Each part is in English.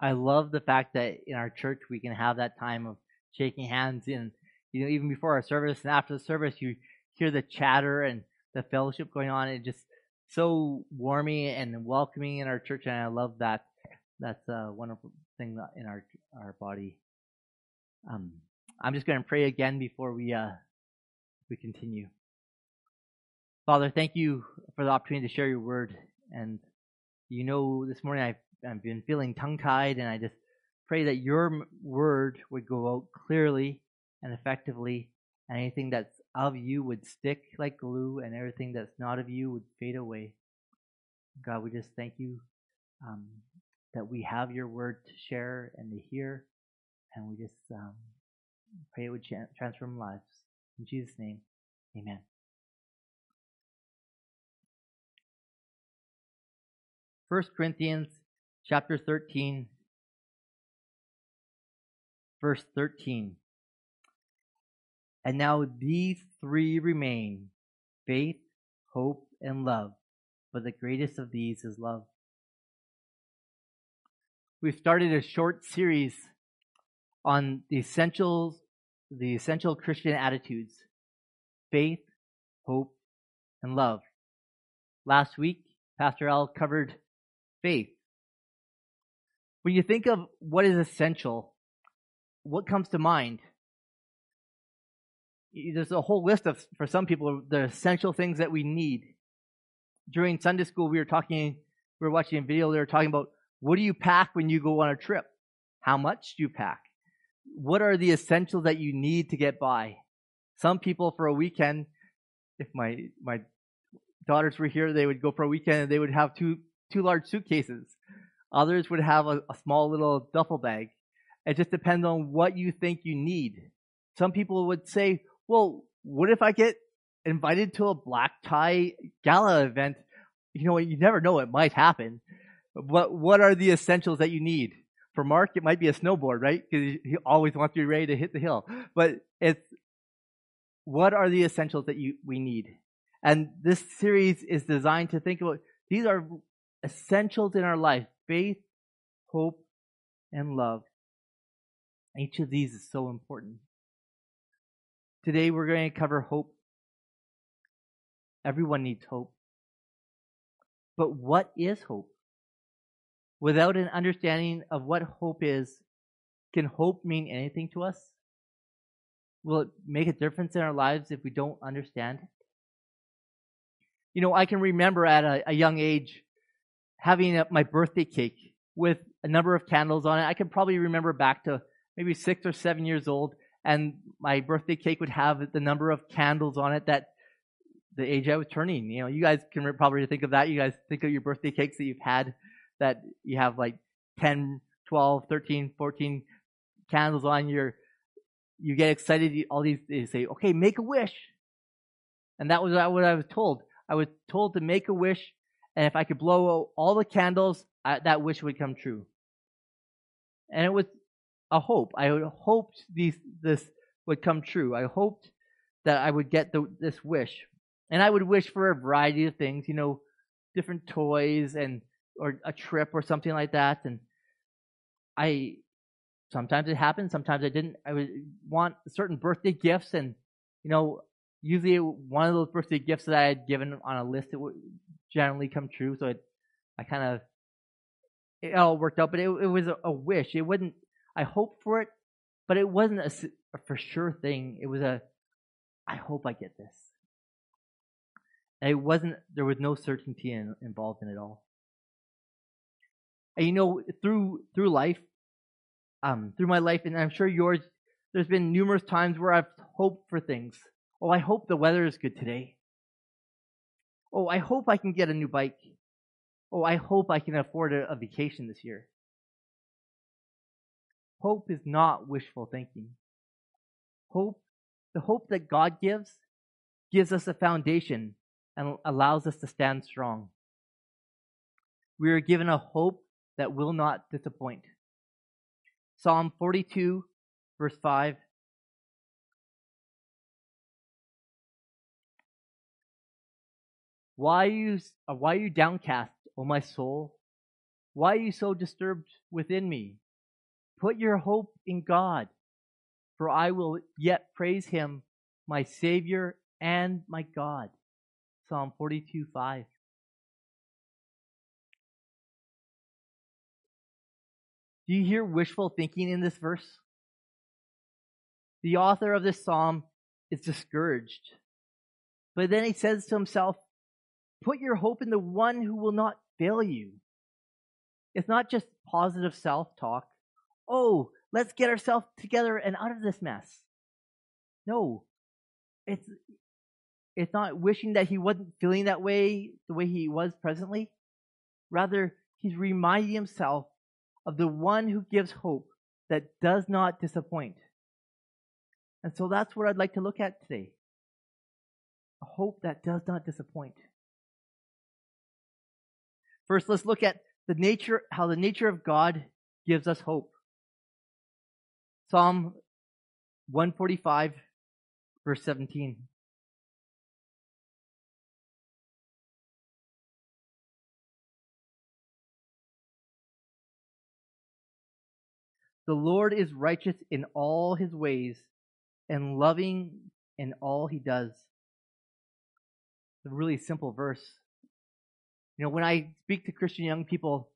I love the fact that in our church we can have that time of shaking hands and you know even before our service and after the service you hear the chatter and the fellowship going on. And just so warming and welcoming in our church and I love that. That's a wonderful thing in our our body. Um, I'm just going to pray again before we uh, we continue. Father thank you for the opportunity to share your word. And you know this morning I've I've been feeling tongue tied, and I just pray that your word would go out clearly and effectively, and anything that's of you would stick like glue, and everything that's not of you would fade away. God, we just thank you um, that we have your word to share and to hear, and we just um, pray it would transform lives. In Jesus' name, amen. First Corinthians chapter 13, verse 13. And now these three remain faith, hope, and love. But the greatest of these is love. We've started a short series on the essentials, the essential Christian attitudes faith, hope, and love. Last week, Pastor Al covered faith. When you think of what is essential, what comes to mind? There's a whole list of, for some people, the essential things that we need. During Sunday school, we were talking, we were watching a video, they were talking about what do you pack when you go on a trip? How much do you pack? What are the essentials that you need to get by? Some people for a weekend, if my, my daughters were here, they would go for a weekend and they would have two, two large suitcases Others would have a, a small little duffel bag. It just depends on what you think you need. Some people would say, well, what if I get invited to a black tie gala event? You know, you never know, it might happen. But what are the essentials that you need? For Mark, it might be a snowboard, right? Because he always wants to be ready to hit the hill. But it's, what are the essentials that you, we need? And this series is designed to think about, these are essentials in our life faith, hope, and love. Each of these is so important. Today we're going to cover hope. Everyone needs hope. But what is hope? Without an understanding of what hope is, can hope mean anything to us? Will it make a difference in our lives if we don't understand it? You know, I can remember at a, a young age having a, my birthday cake with a number of candles on it. I can probably remember back to maybe six or seven years old, and my birthday cake would have the number of candles on it that the age I was turning. You know, you guys can probably think of that. You guys think of your birthday cakes that you've had that you have like 10, 12, 13, 14 candles on your, you get excited, all these, they say, okay, make a wish. And that was what I was told. I was told to make a wish and if I could blow all the candles, I, that wish would come true. And it was a hope. I hoped these, this would come true. I hoped that I would get the, this wish. And I would wish for a variety of things, you know, different toys and or a trip or something like that. And I sometimes it happened, sometimes I didn't. I would want certain birthday gifts, and you know, usually one of those birthday gifts that I had given on a list it would generally come true. So it, I kind of it all worked out, but it, it was a, a, wish. It wasn't. I hoped for it, but it wasn't a, a for sure thing. It was a I hope I get this. And it wasn't. There was no certainty in, involved in it all. And you know, through through life, um, through my life, and I'm sure yours, there's been numerous times where I've hoped for things Oh, I hope the weather is good today. Oh, I hope I can get a new bike. Oh, I hope I can afford a, a vacation this year. Hope is not wishful thinking. Hope, the hope that God gives, gives us a foundation and allows us to stand strong. We are given a hope that will not disappoint. Psalm 42, verse 5 Why are you, uh, why are you downcast, O my soul? Why are you so disturbed within me? Put your hope in God, for I will yet praise him, my Savior and my God. Psalm 42 5. Do you hear wishful thinking in this verse? The author of this psalm is discouraged. But then he says to himself, Put your hope in the one who will not fail you. It's not just positive self talk. Oh, let's get ourselves together and out of this mess. No, it's it's not wishing that he wasn't feeling that way the way he was presently. Rather, he's reminding himself of the one who gives hope that does not disappoint. And so that's what I'd like to look at today. A hope that does not disappoint. First, let's look at the nature, how the nature of God gives us hope. Psalm 145, verse 17. The Lord is righteous in all his ways and loving in all he does. It's a really simple verse. You know, when I speak to Christian young people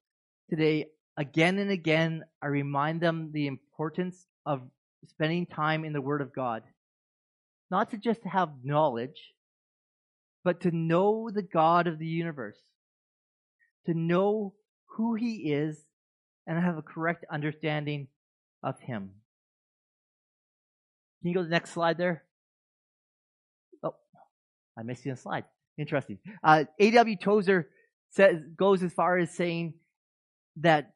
today, again and again, I remind them the importance of spending time in the Word of God. Not to just have knowledge, but to know the God of the universe, to know who He is, and have a correct understanding of Him. Can you go to the next slide there? Oh, I missed you the slide. Interesting. Uh, A.W. Tozer says, goes as far as saying that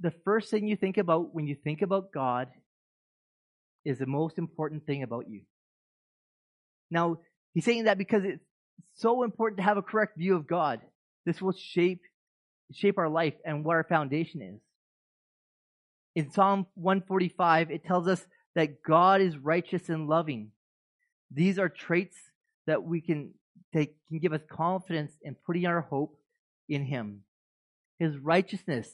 the first thing you think about when you think about God is the most important thing about you. Now, he's saying that because it's so important to have a correct view of God. This will shape shape our life and what our foundation is. In Psalm 145, it tells us that God is righteous and loving. These are traits that we can take, can give us confidence in putting our hope in Him. His righteousness,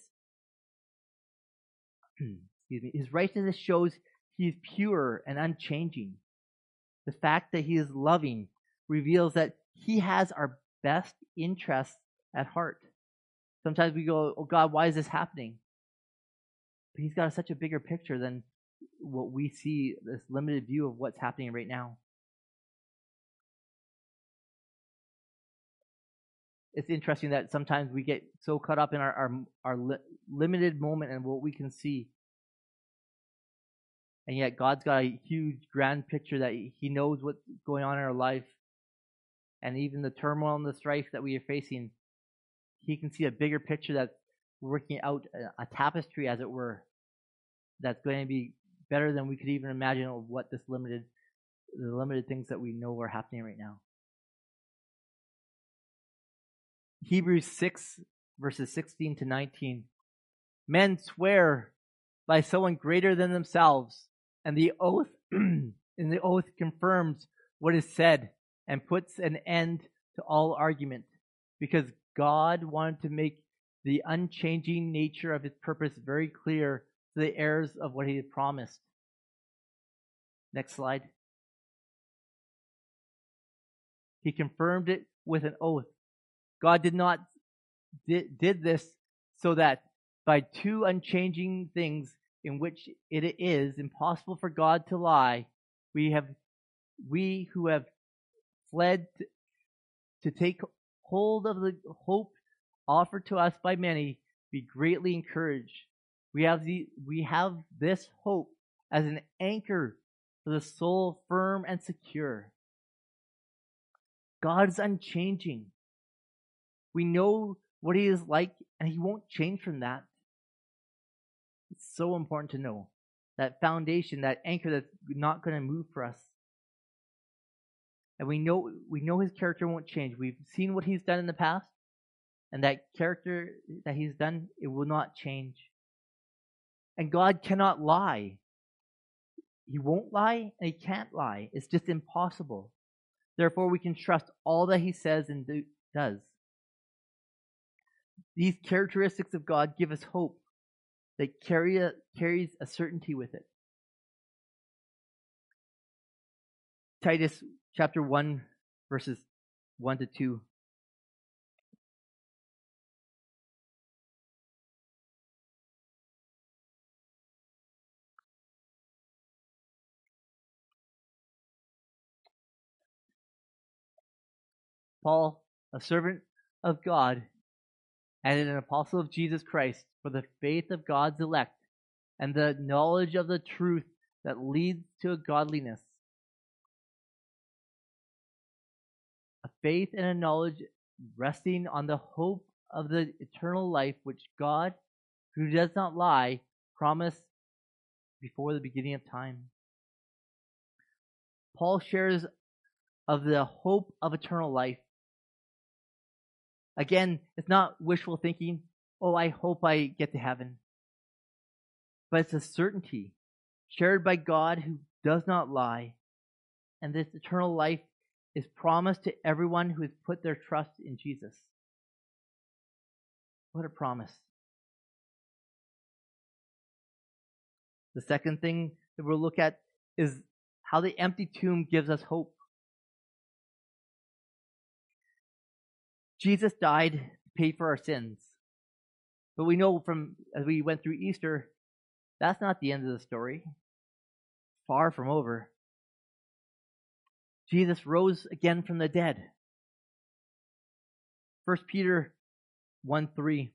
excuse me, His righteousness shows He is pure and unchanging. The fact that He is loving reveals that He has our best interests at heart. Sometimes we go, Oh God, why is this happening? But He's got such a bigger picture than what we see, this limited view of what's happening right now. It's interesting that sometimes we get so caught up in our our, our li- limited moment and what we can see, and yet God's got a huge, grand picture that He knows what's going on in our life, and even the turmoil and the strife that we are facing. He can see a bigger picture that's working out a, a tapestry, as it were, that's going to be better than we could even imagine of what this limited, the limited things that we know are happening right now. Hebrews 6, verses 16 to 19. Men swear by someone greater than themselves, and the oath, and the oath confirms what is said and puts an end to all argument, because God wanted to make the unchanging nature of his purpose very clear to the heirs of what he had promised. Next slide. He confirmed it with an oath. God did not did, did this so that by two unchanging things in which it is impossible for God to lie, we have we who have fled to, take hold of the hope offered to us by many be greatly encouraged. We have the we have this hope as an anchor for the soul firm and secure. God is unchanging. We know what He is like, and He won't change from that. It's so important to know that foundation, that anchor that's not going to move for us. And we know we know His character won't change. We've seen what He's done in the past, and that character that He's done, it will not change. And God cannot lie. He won't lie and he can't lie. It's just impossible. Therefore, we can trust all that he says and do, does. These characteristics of God give us hope that carry a, carries a certainty with it. Titus chapter 1, verses 1 to 2. Paul, a servant of God and an apostle of Jesus Christ, for the faith of God's elect and the knowledge of the truth that leads to godliness. A faith and a knowledge resting on the hope of the eternal life which God, who does not lie, promised before the beginning of time. Paul shares of the hope of eternal life Again, it's not wishful thinking, oh, I hope I get to heaven. But it's a certainty shared by God who does not lie. And this eternal life is promised to everyone who has put their trust in Jesus. What a promise. The second thing that we'll look at is how the empty tomb gives us hope. Jesus died to pay for our sins. But we know from, as we went through Easter, that's not the end of the story. Far from over. Jesus rose again from the dead. 1 Peter 1 3.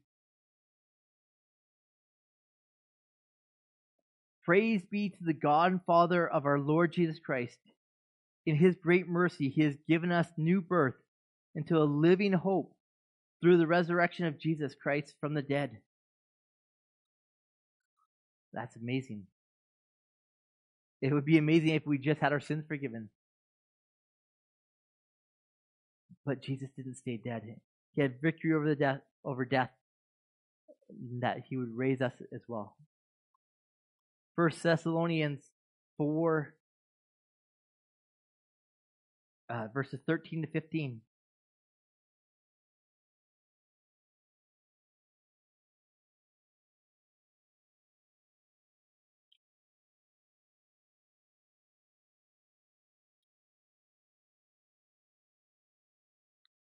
Praise be to the God and Father of our Lord Jesus Christ. In his great mercy, he has given us new birth into a living hope through the resurrection of Jesus Christ from the dead. That's amazing. It would be amazing if we just had our sins forgiven. But Jesus didn't stay dead. He had victory over the death over death that he would raise us as well. First Thessalonians 4 uh, verses 13 to 15.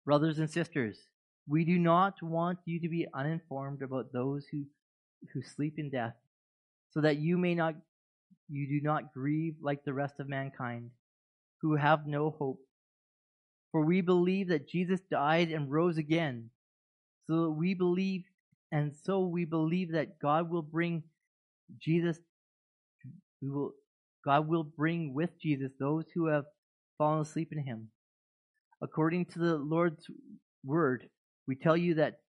Brothers and sisters, we do not want you to be uninformed about those who, who sleep in death, so that you may not you do not grieve like the rest of mankind, who have no hope. For we believe that Jesus died and rose again, so that we believe and so we believe that God will bring Jesus we will God will bring with Jesus those who have fallen asleep in him. According to the Lord's word, we tell you that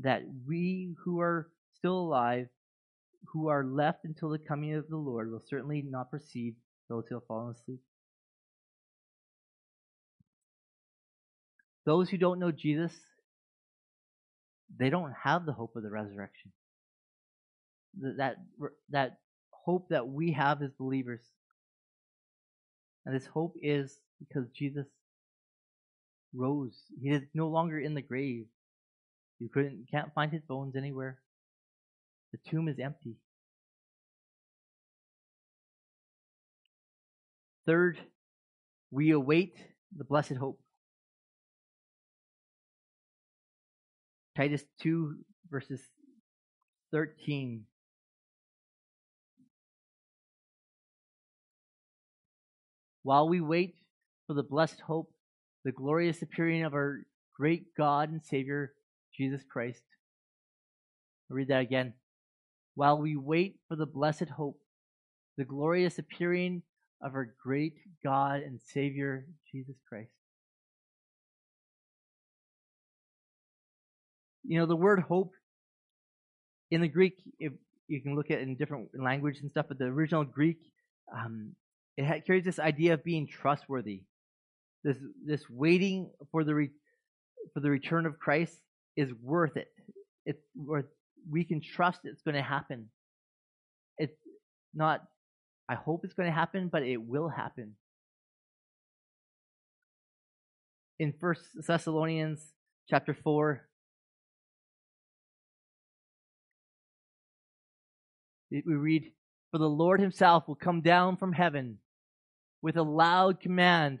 that we who are still alive, who are left until the coming of the Lord, will certainly not precede those who have fallen asleep. Those who don't know Jesus, they don't have the hope of the resurrection. That that hope that we have as believers. And this hope is because Jesus rose. He is no longer in the grave. You couldn't can't find his bones anywhere. The tomb is empty. Third, we await the blessed hope. Titus 2 verses 13. While we wait for the blessed hope the glorious appearing of our great God and Savior, Jesus Christ. I'll read that again. While we wait for the blessed hope, the glorious appearing of our great God and Savior, Jesus Christ. You know, the word hope in the Greek, if you can look at it in different language and stuff, but the original Greek, um, it carries this idea of being trustworthy this this waiting for the re, for the return of Christ is worth it. It's worth. We can trust it's going to happen. It's not. I hope it's going to happen, but it will happen. In First Thessalonians chapter four, we read, For the Lord himself will come down from heaven with a loud command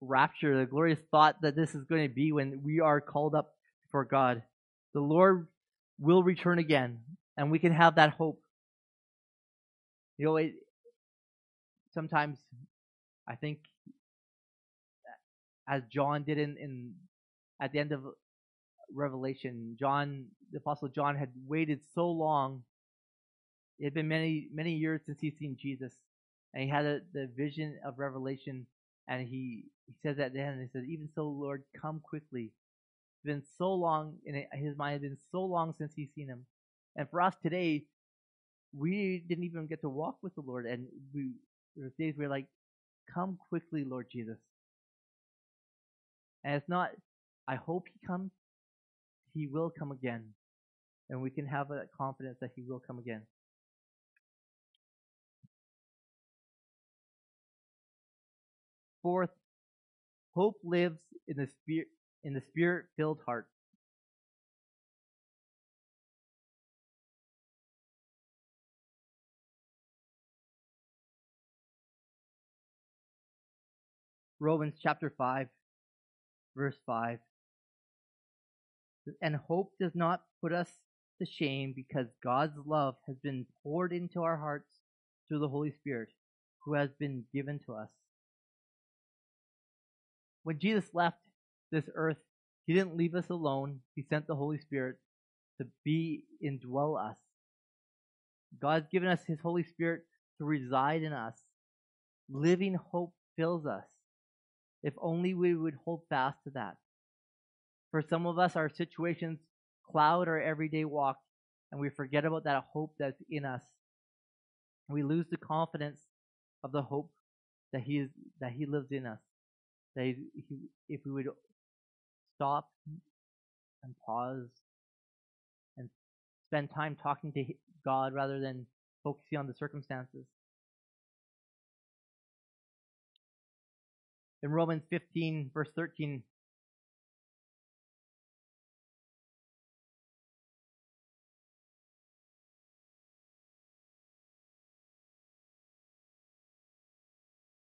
rapture, the glorious thought that this is going to be when we are called up for God. The Lord will return again, and we can have that hope. You know, it, sometimes I think, as John did in, in at the end of Revelation, John, the Apostle John, had waited so long. It had been many many years since he'd seen Jesus, and he had a, the vision of Revelation, and he he says at the he says, "Even so, Lord, come quickly." It's been so long, in his mind has been so long since he's seen him, and for us today, we didn't even get to walk with the Lord, and we there's days we're like, "Come quickly, Lord Jesus." And it's not, I hope he comes. He will come again. And we can have that confidence that he will come again. Fourth, hope lives in the spirit in the spirit-filled heart. Romans chapter 5 verse 5 and hope does not put us to shame because God's love has been poured into our hearts through the Holy Spirit who has been given to us. When Jesus left this earth, he didn't leave us alone. He sent the Holy Spirit to be indwell us. God's given us his Holy Spirit to reside in us. Living hope fills us. If only we would hold fast to that. For some of us, our situations cloud our everyday walk, and we forget about that hope that's in us. We lose the confidence of the hope that He is that He lives in us. That he, if we would stop and pause and spend time talking to God rather than focusing on the circumstances. In Romans 15, verse 13,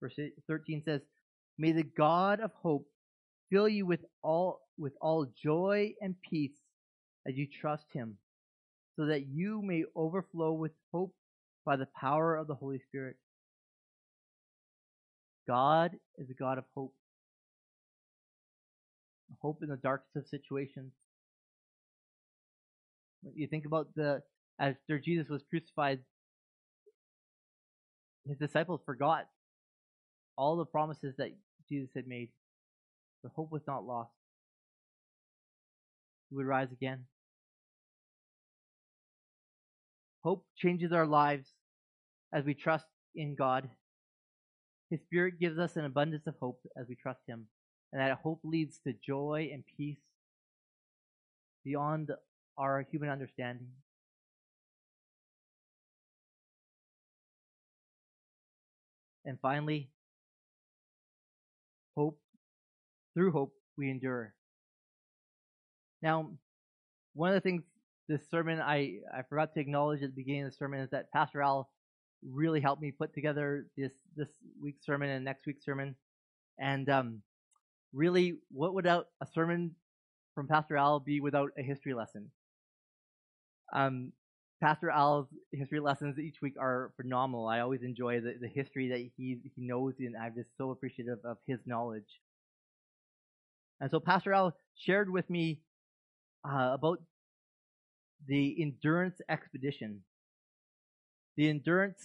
Verse 13 says, May the God of hope fill you with all with all joy and peace as you trust him, so that you may overflow with hope by the power of the Holy Spirit. God is a God of hope. Hope in the darkest of situations. You think about the after Jesus was crucified, his disciples forgot all the promises that Jesus had made. The hope was not lost. He would rise again. Hope changes our lives as we trust in God. His Spirit gives us an abundance of hope as we trust Him, and that hope leads to joy and peace beyond our human understanding. And finally, hope, through hope, we endure. Now, one of the things this sermon I, I forgot to acknowledge at the beginning of the sermon is that Pastor Al really helped me put together this this week's sermon and next week's sermon. And um, really, what would a sermon from Pastor Al be without a history lesson? Um, Pastor Al's history lessons each week are phenomenal. I always enjoy the, the history that he he knows, and I'm just so appreciative of his knowledge. And so Pastor Al shared with me uh, about the endurance expedition. The endurance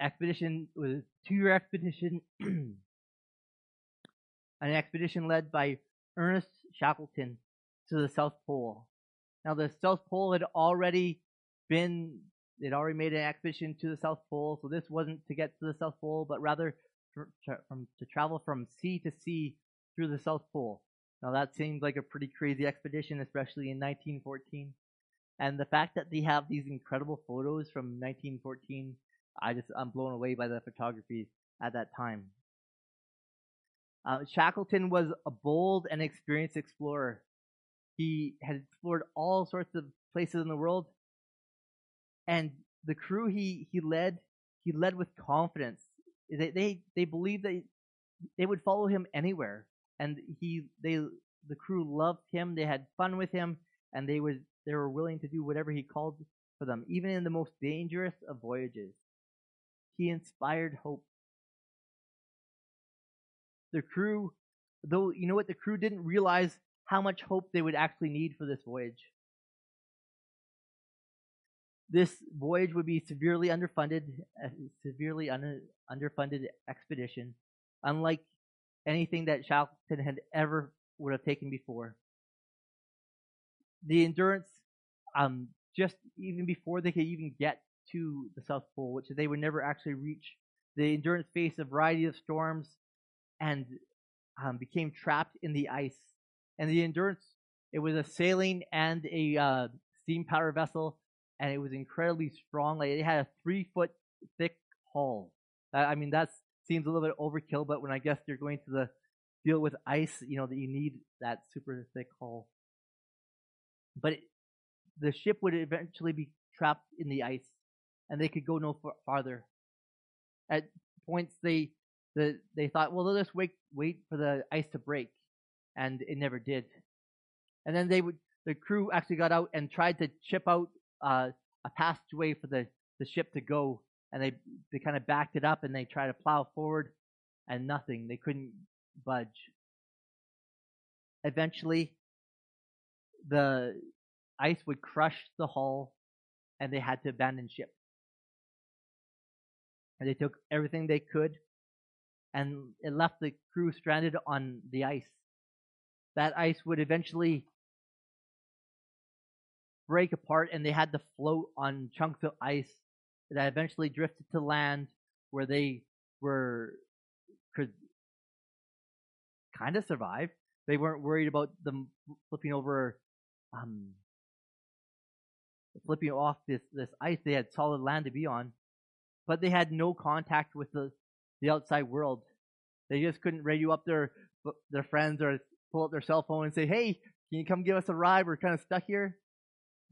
expedition was a two-year expedition, an expedition led by Ernest Shackleton to the South Pole. Now, the South Pole had already been they'd already made an expedition to the South Pole, so this wasn't to get to the South Pole, but rather to, from, to travel from sea to sea through the South Pole. Now that seems like a pretty crazy expedition, especially in 1914. And the fact that they have these incredible photos from 1914, I just I'm blown away by the photography at that time. Uh, Shackleton was a bold and experienced explorer. He had explored all sorts of places in the world, and the crew he he led he led with confidence. They they they believed that they would follow him anywhere, and he they the crew loved him. They had fun with him, and they would they were willing to do whatever he called for them, even in the most dangerous of voyages. He inspired hope. The crew, though, you know what? The crew didn't realize how much hope they would actually need for this voyage. This voyage would be severely underfunded, a severely un- underfunded expedition, unlike anything that Shackleton had ever would have taken before. The endurance, um, just even before they could even get to the South Pole, which they would never actually reach, the endurance faced a variety of storms and um, became trapped in the ice. And the endurance, it was a sailing and a uh, steam power vessel, and it was incredibly strong. Like it had a three foot thick hull. I mean, that seems a little bit overkill, but when I guess you're going to the deal with ice, you know that you need that super thick hull. But it, the ship would eventually be trapped in the ice, and they could go no farther. At points, they the, they thought, well, they'll just wait wait for the ice to break, and it never did. And then they would the crew actually got out and tried to chip out uh, a passageway for the, the ship to go, and they they kind of backed it up and they tried to plow forward, and nothing. They couldn't budge. Eventually, the ice would crush the hull, and they had to abandon ship. And they took everything they could, and it left the crew stranded on the ice. That ice would eventually break apart, and they had to float on chunks of ice that eventually drifted to land, where they were could kind of survive. They weren't worried about them flipping over, um, flipping off this this ice. They had solid land to be on, but they had no contact with the the outside world. They just couldn't radio up their their friends or pull up their cell phone and say, "Hey, can you come give us a ride? We're kind of stuck here."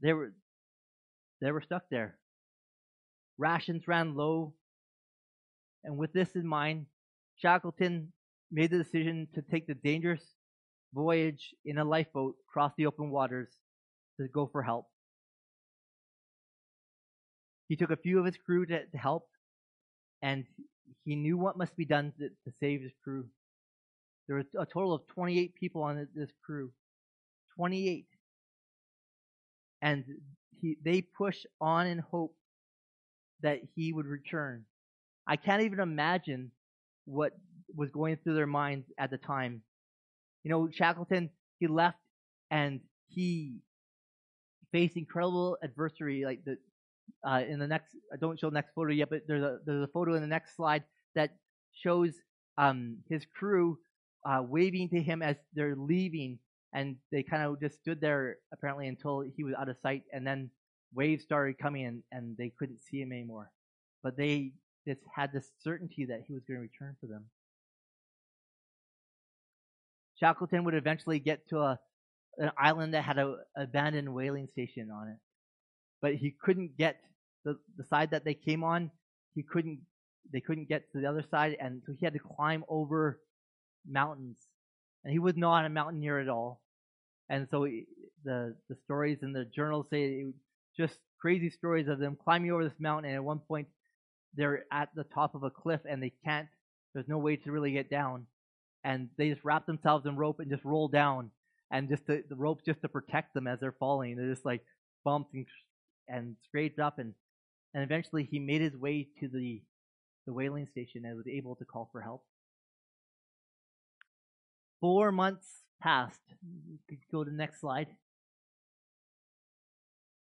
They were they were stuck there. Rations ran low, and with this in mind, Shackleton made the decision to take the dangerous voyage in a lifeboat across the open waters to go for help. He took a few of his crew to, to help, and he knew what must be done to, to save his crew. There was a total of 28 people on this crew. 28. And he, they pushed on in hope that he would return. I can't even imagine what was going through their minds at the time. You know, Shackleton, he left and he faced incredible adversity. Like the uh, in the next, I don't show the next photo yet, but there's a there's a photo in the next slide that shows um, his crew uh, waving to him as they're leaving, and they kind of just stood there apparently until he was out of sight, and then waves started coming in, and they couldn't see him anymore. But they just had this certainty that he was going to return for them. Shackleton would eventually get to a an island that had an abandoned whaling station on it, but he couldn't get the the side that they came on. He couldn't. They couldn't get to the other side, and so he had to climb over mountains. And he was not a mountaineer at all. And so the the stories in the journals say just crazy stories of them climbing over this mountain, and at one point they're at the top of a cliff and they can't. There's no way to really get down and they just wrap themselves in rope and just roll down, and just to, the rope just to protect them as they're falling. They're just like bumped and, and scraped up, and and eventually he made his way to the the whaling station and was able to call for help. Four months could go to the next slide.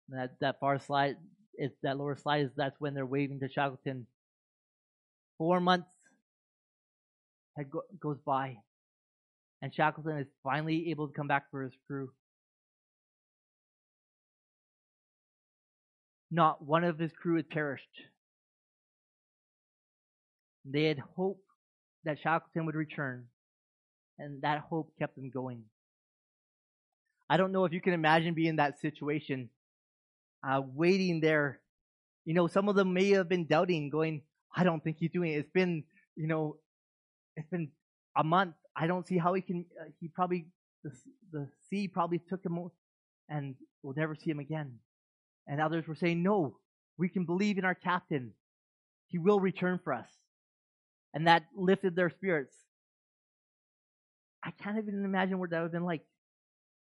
That that far slide is that lower slide is that's when they're waving to Shackleton. Four months had go, goes by, and Shackleton is finally able to come back for his crew. Not one of his crew had perished. They had hoped that Shackleton would return, and that hope kept them going. I don't know if you can imagine being in that situation, uh, waiting there. You know, some of them may have been doubting, going, I don't think he's doing it. It's been, you know, it's been a month. I don't see how he can, uh, he probably, the, the sea probably took him and we'll never see him again. And others were saying, no, we can believe in our captain. He will return for us. And that lifted their spirits. I can't even imagine what that would have been like.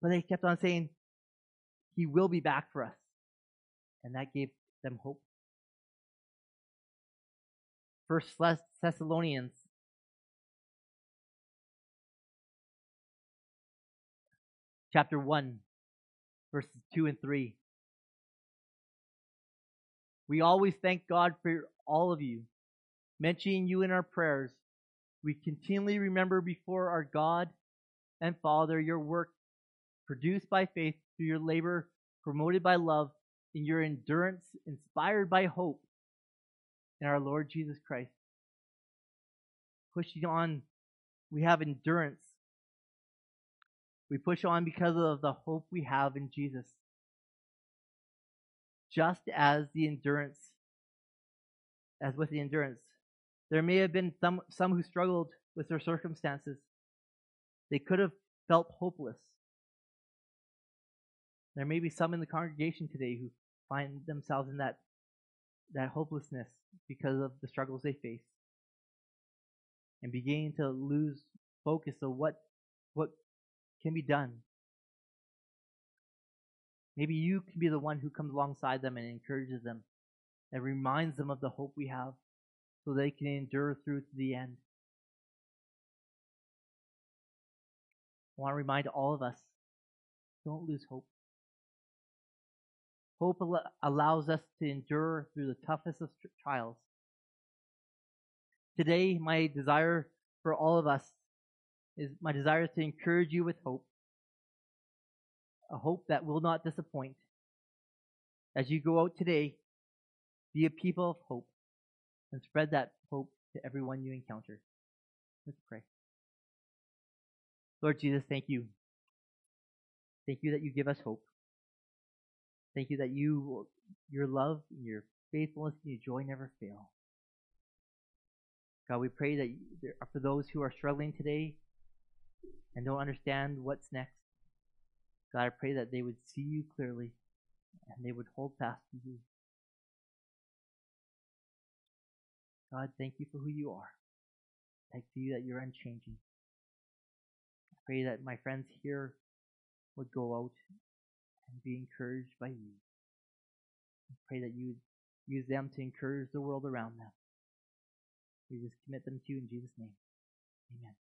But they kept on saying, He will be back for us. And that gave them hope. First Thessalonians chapter 1 verses 2 and 3 we always thank God for all of you, mentioning you in our prayers. We continually remember before our God and Father your work produced by faith through your labor, promoted by love, in your endurance, inspired by hope in our Lord Jesus Christ. Pushing on, we have endurance. We push on because of the hope we have in Jesus just as the endurance, as with the endurance. There may have been some, some who struggled with their circumstances. They could have felt hopeless. There may be some in the congregation today who find themselves in that, that hopelessness because of the struggles they face and beginning to lose focus of what, what can be done Maybe you can be the one who comes alongside them and encourages them and reminds them of the hope we have so they can endure through to the end. I want to remind all of us don't lose hope. Hope al- allows us to endure through the toughest of trials. Today, my desire for all of us is my desire is to encourage you with hope a hope that will not disappoint. As you go out today, be a people of hope and spread that hope to everyone you encounter. Let's pray. Lord Jesus, thank you. Thank you that you give us hope. Thank you that you, your love and your faithfulness and your joy never fail. God, we pray that for those who are struggling today and don't understand what's next, God, I pray that they would see you clearly and they would hold fast to you. God, thank you for who you are. Thank you that you're unchanging. I pray that my friends here would go out and be encouraged by you. I pray that you use them to encourage the world around them. We just commit them to you in Jesus' name. Amen.